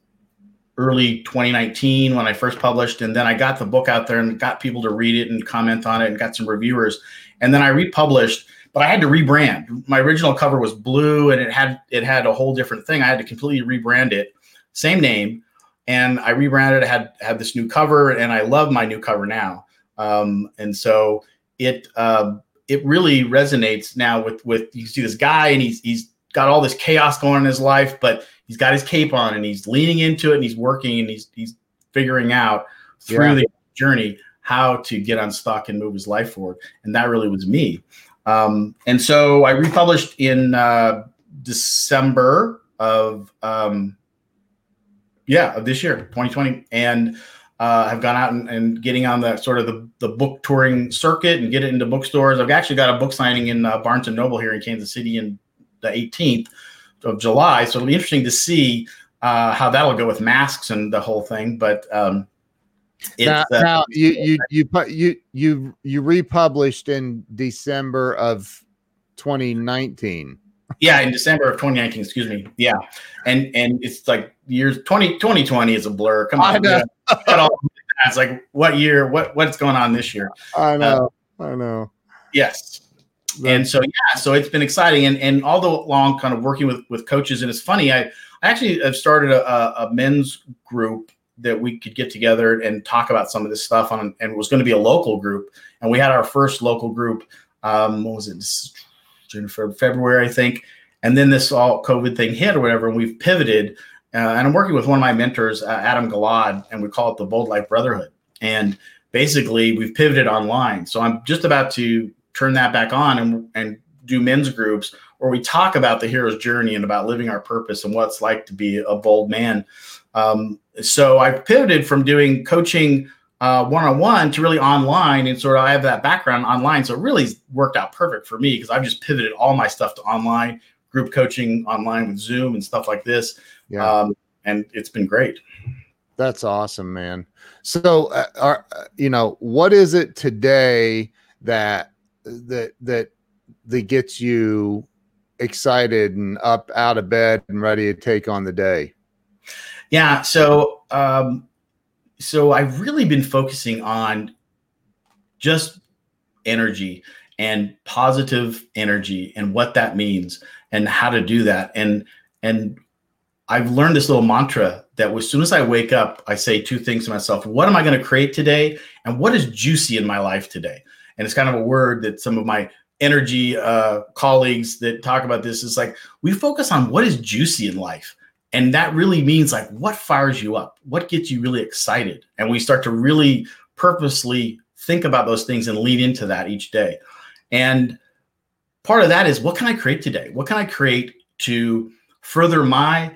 early 2019 when I first published, and then I got the book out there and got people to read it and comment on it and got some reviewers, and then I republished. But I had to rebrand. My original cover was blue, and it had it had a whole different thing. I had to completely rebrand it, same name, and I rebranded. I had had this new cover, and I love my new cover now. Um, and so it uh, it really resonates now with with you see this guy, and he's he's got all this chaos going on in his life, but he's got his cape on and he's leaning into it and he's working and he's he's figuring out through yeah. the journey how to get unstuck and move his life forward. And that really was me. Um, and so I republished in uh, December of um, yeah of this year, 2020, and uh, have gone out and, and, getting on the sort of the, the book touring circuit and get it into bookstores. I've actually got a book signing in uh, Barnes and Noble here in Kansas City in the 18th of July. So it'll be interesting to see uh, how that'll go with masks and the whole thing. But um, now, uh, now you you you you you you republished in December of 2019. Yeah, in December of 2019, excuse me. Yeah. And and it's like years 20 2020 is a blur. Come on. I know. it's like what year, what what's going on this year? I know. Uh, I know. Yes. And so yeah, so it's been exciting and and all the long kind of working with with coaches and it's funny I I actually have started a, a men's group that we could get together and talk about some of this stuff on and was going to be a local group and we had our first local group um what was it June, February, I think. And then this all COVID thing hit or whatever, and we've pivoted. Uh, and I'm working with one of my mentors, uh, Adam Galad, and we call it the Bold Life Brotherhood. And basically, we've pivoted online. So I'm just about to turn that back on and, and do men's groups where we talk about the hero's journey and about living our purpose and what it's like to be a bold man. Um, so I've pivoted from doing coaching one on one to really online, and sort of I have that background online, so it really worked out perfect for me because I've just pivoted all my stuff to online, group coaching online with Zoom and stuff like this. Yeah. Um, and it's been great. That's awesome, man. So, uh, are, uh, you know, what is it today that that that that gets you excited and up out of bed and ready to take on the day? Yeah. So, um, so I've really been focusing on just energy and positive energy and what that means and how to do that. And and I've learned this little mantra that as soon as I wake up, I say two things to myself. What am I going to create today? And what is juicy in my life today? And it's kind of a word that some of my energy uh, colleagues that talk about this is like we focus on what is juicy in life. And that really means like what fires you up? What gets you really excited? And we start to really purposely think about those things and lead into that each day. And part of that is what can i create today? What can i create to further my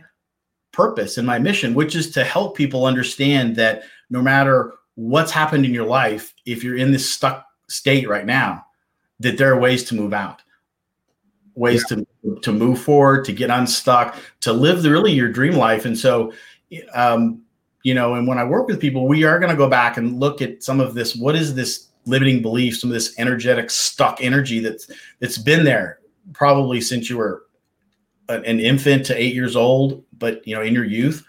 purpose and my mission which is to help people understand that no matter what's happened in your life if you're in this stuck state right now that there are ways to move out ways yeah. to to move forward, to get unstuck, to live the, really your dream life. And so, um, you know, and when I work with people, we are going to go back and look at some of this. What is this limiting belief? Some of this energetic stuck energy that's that's been there probably since you were an infant to eight years old, but you know, in your youth,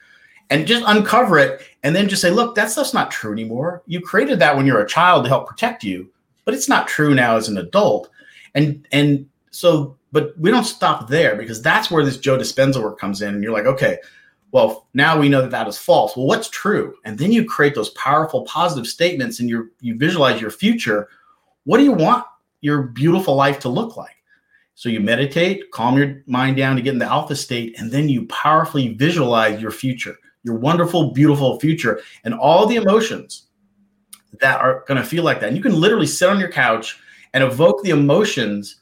and just uncover it, and then just say, look, that stuff's not true anymore. You created that when you're a child to help protect you, but it's not true now as an adult. And and so but we don't stop there because that's where this Joe Dispenza work comes in. And you're like, okay, well, now we know that that is false. Well, what's true? And then you create those powerful, positive statements and you you visualize your future. What do you want your beautiful life to look like? So you meditate, calm your mind down to get in the alpha state, and then you powerfully visualize your future, your wonderful, beautiful future, and all the emotions that are going to feel like that. And you can literally sit on your couch and evoke the emotions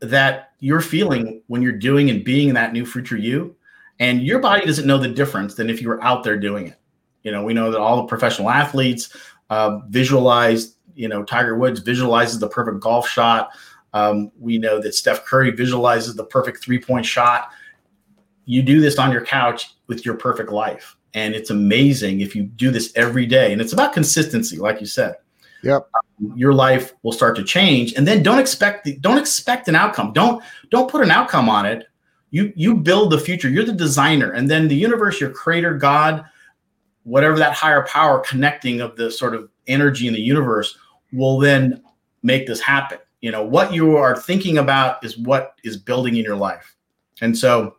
that you're feeling when you're doing and being that new future you. And your body doesn't know the difference than if you were out there doing it. You know we know that all the professional athletes uh, visualize you know tiger woods visualizes the perfect golf shot. Um, we know that steph curry visualizes the perfect three point shot. You do this on your couch with your perfect life and it's amazing if you do this every day and it's about consistency like you said Yep. Um, your life will start to change, and then don't expect the, don't expect an outcome. Don't don't put an outcome on it. You you build the future. You're the designer, and then the universe, your creator, God, whatever that higher power connecting of the sort of energy in the universe will then make this happen. You know what you are thinking about is what is building in your life, and so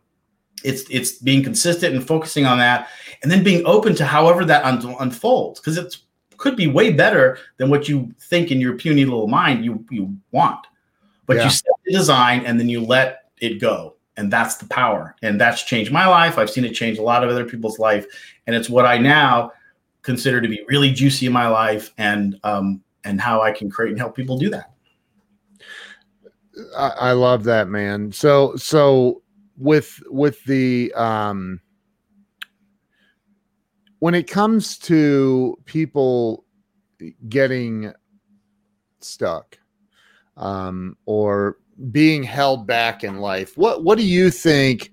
it's it's being consistent and focusing on that, and then being open to however that un- unfolds because it could be way better than what you think in your puny little mind you you want. But yeah. you set the design and then you let it go. And that's the power. And that's changed my life. I've seen it change a lot of other people's life. And it's what I now consider to be really juicy in my life and um, and how I can create and help people do that. I, I love that, man. So so with with the um when it comes to people getting stuck um, or being held back in life, what what do you think?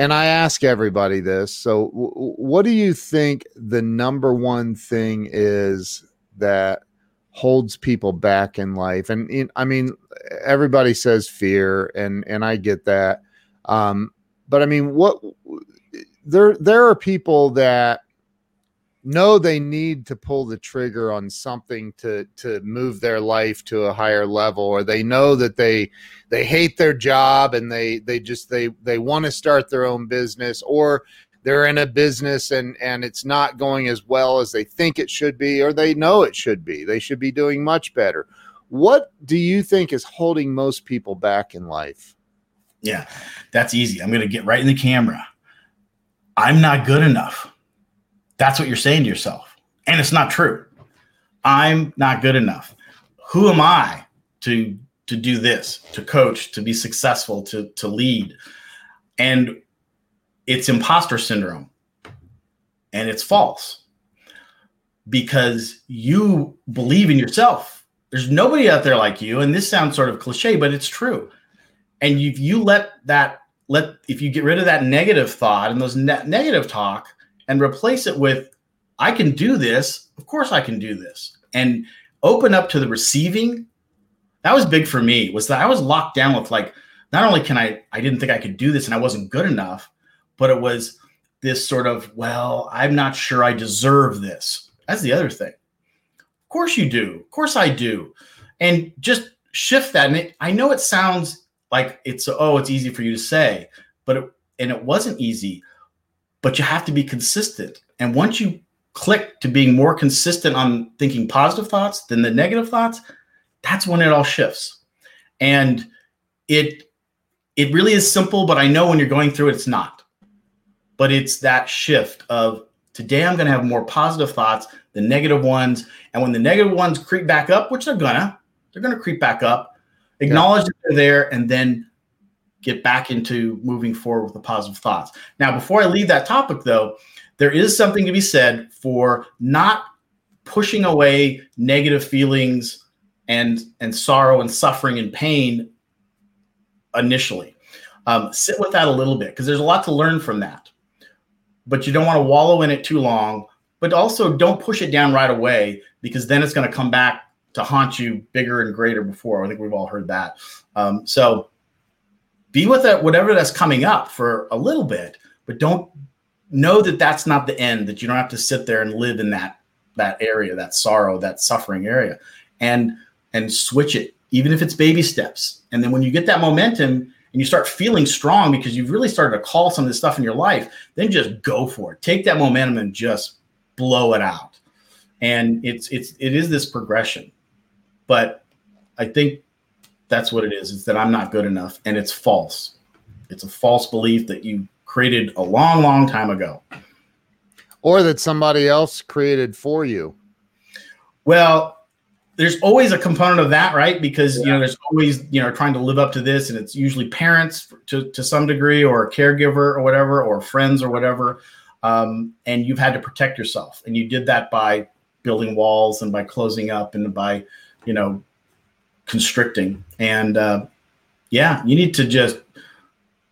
and I ask everybody this. So, w- what do you think the number one thing is that holds people back in life? And in, I mean, everybody says fear, and and I get that. Um, but I mean, what there there are people that know they need to pull the trigger on something to to move their life to a higher level or they know that they they hate their job and they they just they they want to start their own business or they're in a business and and it's not going as well as they think it should be or they know it should be. They should be doing much better. What do you think is holding most people back in life yeah that's easy i'm going to get right in the camera i'm not good enough that's what you're saying to yourself. And it's not true. I'm not good enough. Who am I to to do this, to coach, to be successful, to to lead? And it's imposter syndrome. And it's false. Because you believe in yourself. There's nobody out there like you and this sounds sort of cliche, but it's true. And if you let that let if you get rid of that negative thought and those ne- negative talk and replace it with I can do this. Of course I can do this. And open up to the receiving. That was big for me. Was that I was locked down with like not only can I I didn't think I could do this and I wasn't good enough, but it was this sort of, well, I'm not sure I deserve this. That's the other thing. Of course you do. Of course I do. And just shift that. And it, I know it sounds like it's oh, it's easy for you to say, but it, and it wasn't easy but you have to be consistent. And once you click to being more consistent on thinking positive thoughts than the negative thoughts, that's when it all shifts. And it it really is simple, but I know when you're going through it, it's not. But it's that shift of today I'm going to have more positive thoughts than negative ones. And when the negative ones creep back up, which they're gonna, they're gonna creep back up, acknowledge yeah. that they're there, and then get back into moving forward with the positive thoughts. Now, before I leave that topic, though, there is something to be said for not pushing away negative feelings and and sorrow and suffering and pain initially. Um, sit with that a little bit because there's a lot to learn from that. But you don't want to wallow in it too long. But also, don't push it down right away because then it's going to come back to haunt you bigger and greater before. I think we've all heard that. Um, so be with that, whatever that's coming up for a little bit, but don't know that that's not the end, that you don't have to sit there and live in that, that area, that sorrow, that suffering area and, and switch it, even if it's baby steps. And then when you get that momentum and you start feeling strong because you've really started to call some of this stuff in your life, then just go for it. Take that momentum and just blow it out. And it's, it's, it is this progression, but I think that's what it is. It's that I'm not good enough, and it's false. It's a false belief that you created a long, long time ago, or that somebody else created for you. Well, there's always a component of that, right? Because yeah. you know, there's always you know trying to live up to this, and it's usually parents to to some degree, or a caregiver, or whatever, or friends, or whatever. Um, and you've had to protect yourself, and you did that by building walls and by closing up and by you know constricting. And uh, yeah, you need to just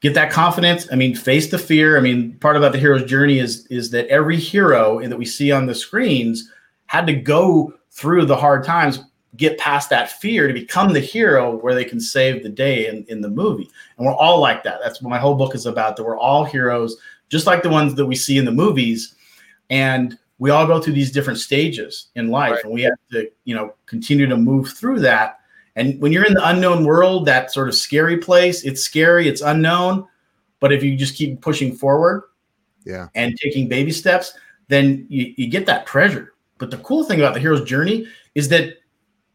get that confidence. I mean, face the fear. I mean, part about the hero's journey is is that every hero that we see on the screens had to go through the hard times, get past that fear to become the hero where they can save the day in, in the movie. And we're all like that. That's what my whole book is about. That we're all heroes, just like the ones that we see in the movies. And we all go through these different stages in life, right. and we have to, you know, continue to move through that and when you're in the unknown world, that sort of scary place, it's scary, it's unknown. But if you just keep pushing forward yeah, and taking baby steps, then you, you get that treasure. But the cool thing about the hero's journey is that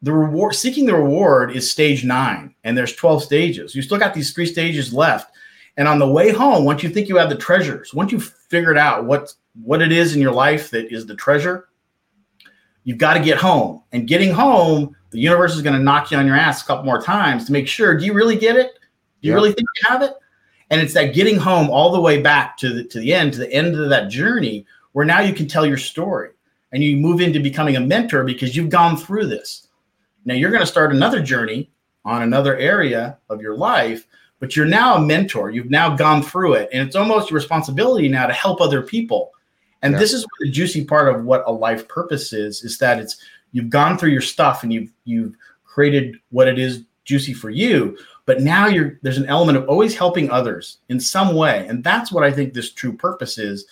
the reward seeking the reward is stage nine, and there's 12 stages. You still got these three stages left. And on the way home, once you think you have the treasures, once you've figured out what what it is in your life that is the treasure, you've got to get home. And getting home the universe is going to knock you on your ass a couple more times to make sure. Do you really get it? Do you yeah. really think you have it? And it's that getting home all the way back to the to the end, to the end of that journey, where now you can tell your story and you move into becoming a mentor because you've gone through this. Now you're going to start another journey on another area of your life, but you're now a mentor. You've now gone through it, and it's almost your responsibility now to help other people. And yeah. this is the juicy part of what a life purpose is: is that it's you've gone through your stuff and you've you've created what it is juicy for you. But now you're there's an element of always helping others in some way, and that's what I think this true purpose is.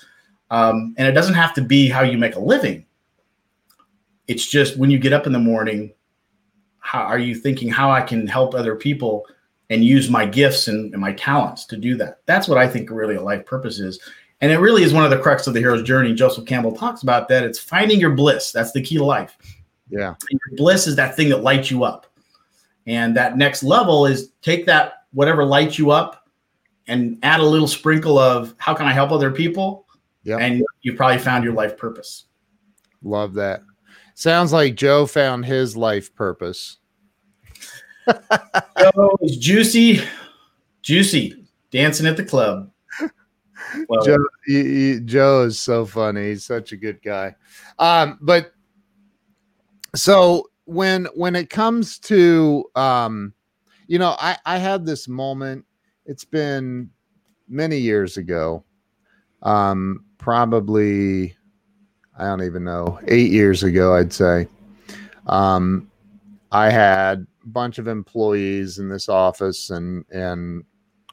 Um, and it doesn't have to be how you make a living. It's just when you get up in the morning, how are you thinking how I can help other people and use my gifts and, and my talents to do that? That's what I think really a life purpose is. And it really is one of the crux of the hero's journey. Joseph Campbell talks about that. It's finding your bliss. That's the key to life. Yeah. And your bliss is that thing that lights you up. And that next level is take that, whatever lights you up, and add a little sprinkle of how can I help other people? Yeah. And you probably found your life purpose. Love that. Sounds like Joe found his life purpose. Joe is juicy, juicy, dancing at the club. Well, Joe, he, he, Joe is so funny. He's such a good guy. Um, but so when when it comes to um, you know, I I had this moment. It's been many years ago. Um, probably I don't even know, eight years ago, I'd say. Um, I had a bunch of employees in this office, and and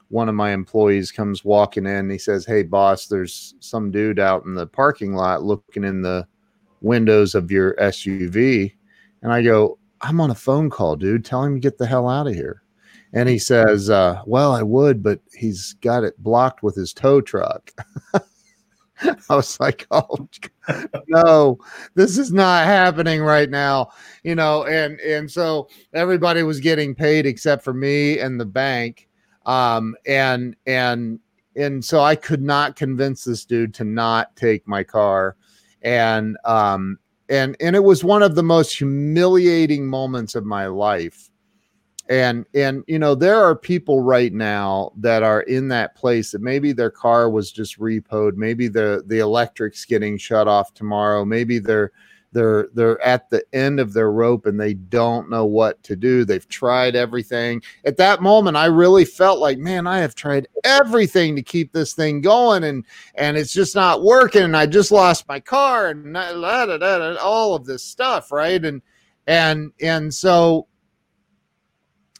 one of my employees comes walking in. he says, "Hey, boss, there's some dude out in the parking lot looking in the windows of your SUV." And I go, "I'm on a phone call, dude. Tell him to get the hell out of here." And he says, uh, "Well, I would, but he's got it blocked with his tow truck." I was like, oh no, this is not happening right now, you know. And and so everybody was getting paid except for me and the bank, um, and and and so I could not convince this dude to not take my car, and um and and it was one of the most humiliating moments of my life. And and you know there are people right now that are in that place that maybe their car was just repoed. Maybe the the electric's getting shut off tomorrow. Maybe they're they're they're at the end of their rope and they don't know what to do. They've tried everything. At that moment i really felt like man i have tried everything to keep this thing going and and it's just not working. And i just lost my car and all of this stuff right? And and and so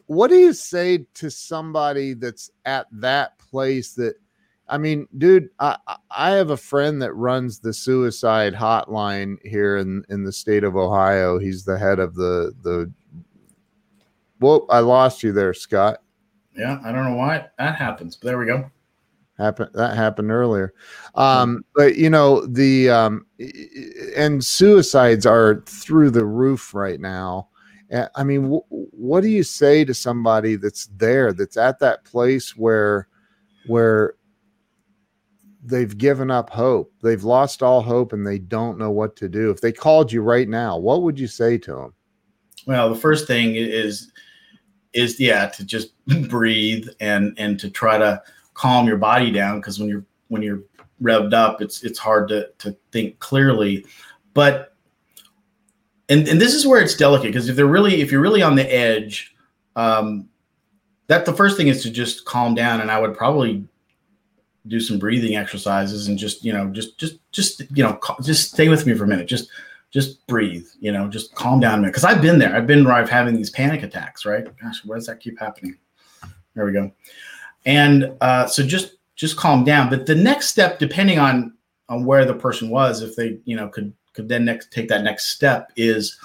what do you say to somebody that's at that place that I mean, dude, I, I have a friend that runs the suicide hotline here in, in the state of Ohio. He's the head of the the well, I lost you there, Scott. Yeah, I don't know why that happens, but there we go. Happened that happened earlier. Um, but you know, the um and suicides are through the roof right now. I mean, w- what do you say to somebody that's there, that's at that place where, where they've given up hope, they've lost all hope, and they don't know what to do? If they called you right now, what would you say to them? Well, the first thing is, is yeah, to just breathe and and to try to calm your body down because when you're when you're revved up, it's it's hard to to think clearly, but and and this is where it's delicate because if they're really if you're really on the edge um that the first thing is to just calm down and i would probably do some breathing exercises and just you know just just just you know just stay with me for a minute. Just just breathe you know just calm down a minute. Because i've been there. I've been where i've having these panic attacks right? Gosh where does that keep happening? There we go. And uh, so just just calm down. But the next step depending on on where the person was if they you know could could then next take that next step is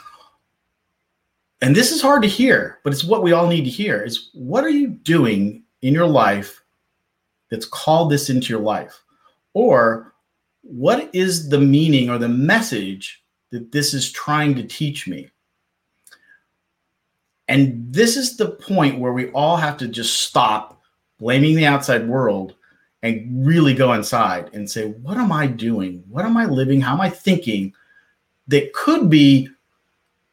and this is hard to hear but it's what we all need to hear is what are you doing in your life that's called this into your life or what is the meaning or the message that this is trying to teach me and this is the point where we all have to just stop blaming the outside world and really go inside and say, what am I doing? What am I living? How am I thinking that could be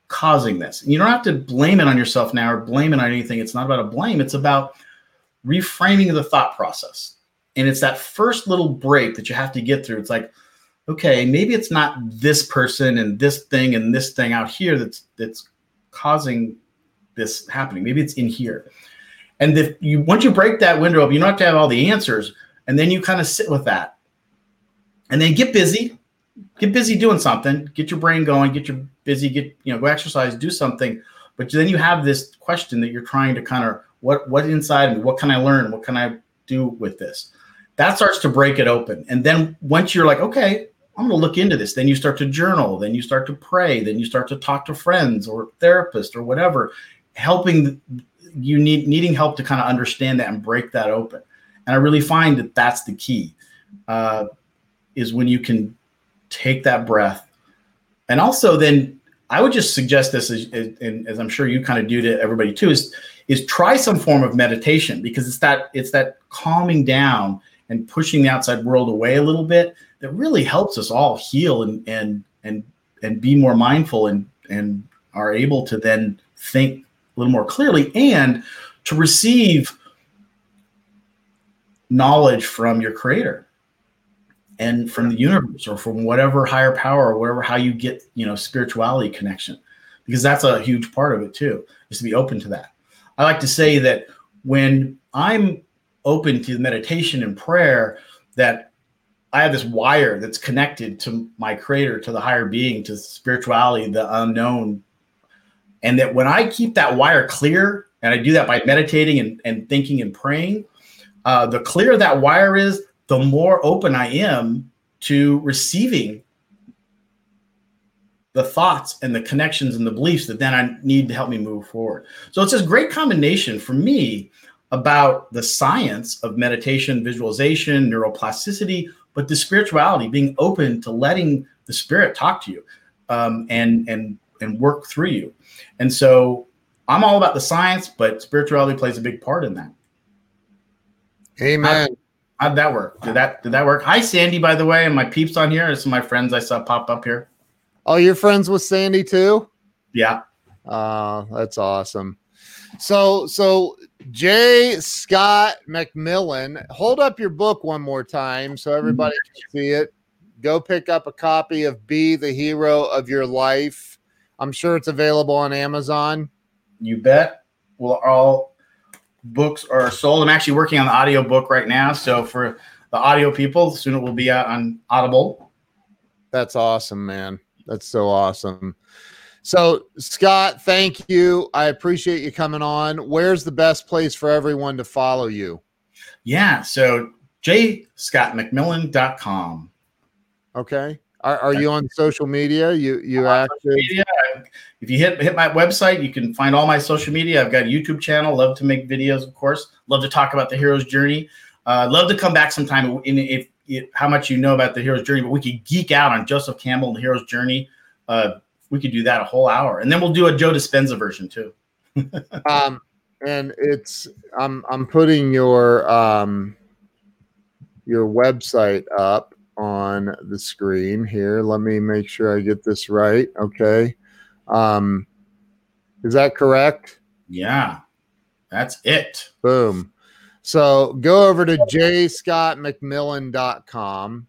causing this? And you don't have to blame it on yourself now or blame it on anything. It's not about a blame, it's about reframing the thought process. And it's that first little break that you have to get through. It's like, okay, maybe it's not this person and this thing and this thing out here that's that's causing this happening. Maybe it's in here. And if you once you break that window up, you don't have to have all the answers, and then you kind of sit with that, and then get busy, get busy doing something, get your brain going, get your busy, get you know, go exercise, do something. But then you have this question that you're trying to kind of what what inside me, what can I learn, what can I do with this? That starts to break it open, and then once you're like, okay, I'm going to look into this. Then you start to journal. Then you start to pray. Then you start to talk to friends or therapist or whatever, helping you need needing help to kind of understand that and break that open. And I really find that that's the key, uh, is when you can take that breath, and also then I would just suggest this, as, as, as I'm sure you kind of do to everybody too, is is try some form of meditation because it's that it's that calming down and pushing the outside world away a little bit that really helps us all heal and and and and be more mindful and and are able to then think a little more clearly and to receive knowledge from your creator and from the universe or from whatever higher power or whatever how you get you know spirituality connection because that's a huge part of it too is to be open to that i like to say that when i'm open to meditation and prayer that I have this wire that's connected to my creator, to the higher being, to spirituality, the unknown. And that when I keep that wire clear, and I do that by meditating and, and thinking and praying, uh, the clearer that wire is, the more open I am to receiving the thoughts and the connections and the beliefs that then I need to help me move forward. So it's this great combination for me about the science of meditation, visualization, neuroplasticity, but the spirituality, being open to letting the spirit talk to you um, and and and work through you. And so I'm all about the science, but spirituality plays a big part in that. Amen. How, would that work? Did that did that work? Hi, Sandy, by the way, and my peeps on here. Some of my friends I saw pop up here. Oh, you're friends with Sandy too? Yeah. Uh, that's awesome. So, so J. Scott McMillan, hold up your book one more time so everybody can see it. Go pick up a copy of Be the Hero of Your Life. I'm sure it's available on Amazon. You bet. Well, all books are sold. I'm actually working on the audio book right now. So for the audio people, soon it will be out on Audible. That's awesome, man. That's so awesome. So, Scott, thank you. I appreciate you coming on. Where's the best place for everyone to follow you? Yeah. So, jscottmcmillan.com. Okay. Are, are you on social media? You you active? Media. If you hit hit my website, you can find all my social media. I've got a YouTube channel. Love to make videos, of course. Love to talk about the hero's journey. Uh, love to come back sometime. In, if, how much you know about the hero's journey, but we could geek out on Joseph Campbell and the hero's journey. Uh, we could do that a whole hour, and then we'll do a Joe Dispenza version too. um, and it's I'm I'm putting your um your website up on the screen here. Let me make sure I get this right. Okay. Um, is that correct? Yeah, that's it. Boom. So go over to jscottmcmillan.com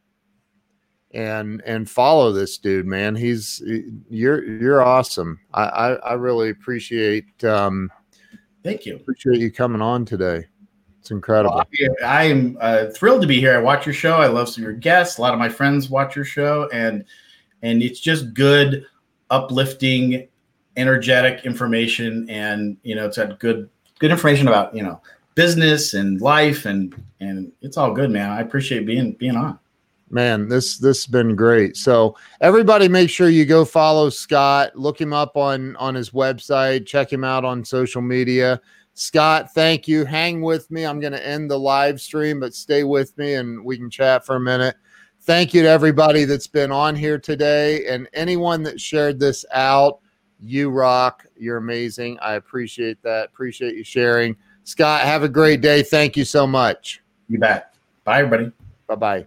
and and follow this dude, man. He's you're you're awesome. I I, I really appreciate um thank you. Appreciate you coming on today. It's incredible. Well, I am uh, thrilled to be here. I watch your show. I love some of your guests. A lot of my friends watch your show, and and it's just good, uplifting, energetic information, and you know, it's had good good information about you know business and life, and and it's all good, man. I appreciate being being on. Man this this has been great. So everybody make sure you go follow scott. Look him up on on his website. Check him out on social media. Scott thank you. Hang with me. I'm going to end the live stream but stay with me and we can chat for a minute. Thank you to everybody that's been on here today and anyone that shared this out. You rock. You're amazing. I appreciate that. Appreciate you sharing scott have a great day. Thank you so much. You bet. Bye everybody. Bye bye